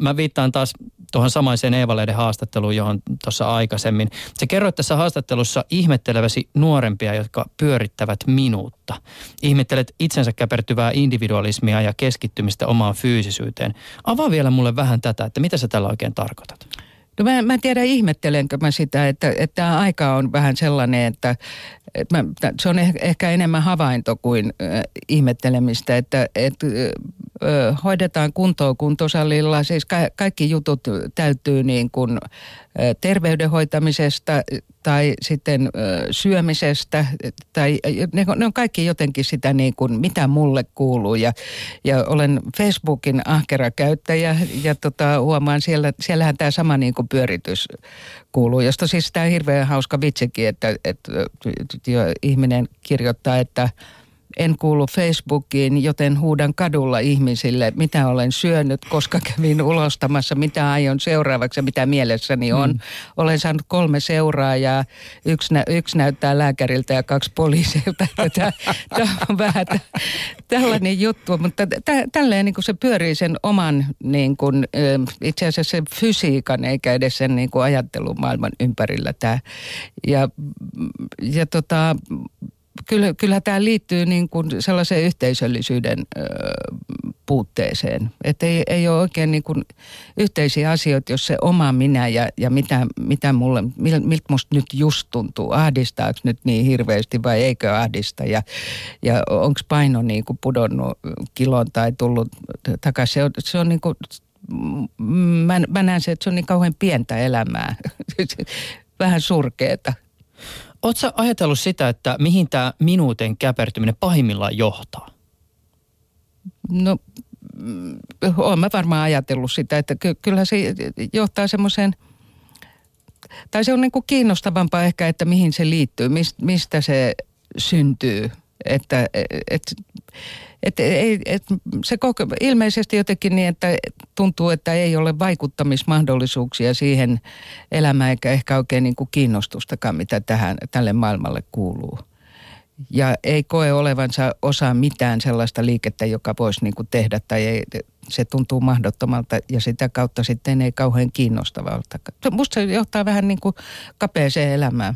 Mä viittaan taas tuohon samaiseen Eeva-lehden haastatteluun, johon tuossa aikaisemmin. Se kerroit tässä haastattelussa ihmetteleväsi nuorempia, jotka pyörittävät minuutta. Ihmettelet itsensä käpertyvää individualismia ja keskittymistä omaan fyysisyyteen. Avaa vielä mulle vähän tätä, että mitä sä tällä oikein tarkoitat? No mä, mä en tiedä ihmettelenkö mä sitä, että, että tämä aika on vähän sellainen, että, että mä, se on ehkä enemmän havainto kuin äh, ihmettelemistä, että, että äh, hoidetaan kuntoon kuntosalilla. Siis ka, kaikki jutut täytyy niin kuin terveyden hoitamisesta tai sitten syömisestä tai ne, ne on kaikki jotenkin sitä niin kuin mitä mulle kuuluu ja, ja olen Facebookin ahkera käyttäjä ja tota, huomaan siellä, siellähän tämä sama niin kuin pyöritys kuuluu, josta siis tämä hirveän hauska vitsikin, että, että, että ihminen kirjoittaa, että – en kuulu Facebookiin, joten huudan kadulla ihmisille, mitä olen syönyt, koska kävin ulostamassa, mitä aion seuraavaksi ja mitä mielessäni on. Mm. Olen saanut kolme seuraajaa, yksi, nä- yksi näyttää lääkäriltä ja kaksi poliisilta. Tämä on vähän tällainen juttu, mutta tä- tälleen niin kuin se pyörii sen oman niin kuin, itse asiassa sen fysiikan eikä edes sen niin kuin ajattelumaailman ympärillä tämä. Ja, ja tota, kyllä, kyllä tämä liittyy niin kuin sellaiseen yhteisöllisyyden ö, puutteeseen. Että ei, ei ole oikein niin kuin yhteisiä asioita, jos se oma minä ja, ja mitä, mitä mulle, mil, miltä musta nyt just tuntuu. Ahdistaako nyt niin hirveästi vai eikö ahdista? Ja, ja onko paino niin kuin pudonnut kilon tai tullut takaisin? Se on, se on niin kuin, mä, mä näen se, että se on niin kauhean pientä elämää. Vähän surkeeta. Oletko ajatellut sitä, että mihin tämä minuutin käpertyminen pahimmillaan johtaa? No, olen mä varmaan ajatellut sitä, että ky- kyllä se johtaa semmoiseen, tai se on niin kuin kiinnostavampaa ehkä, että mihin se liittyy, mistä se syntyy. Että et, et, et, et, se koko, ilmeisesti jotenkin niin, että tuntuu, että ei ole vaikuttamismahdollisuuksia siihen elämään eikä ehkä oikein niin kuin kiinnostustakaan, mitä tähän, tälle maailmalle kuuluu. Ja ei koe olevansa osa mitään sellaista liikettä, joka voisi niin kuin tehdä tai ei, se tuntuu mahdottomalta ja sitä kautta sitten ei kauhean kiinnostavalta. Musta se johtaa vähän niin kuin kapeeseen elämään.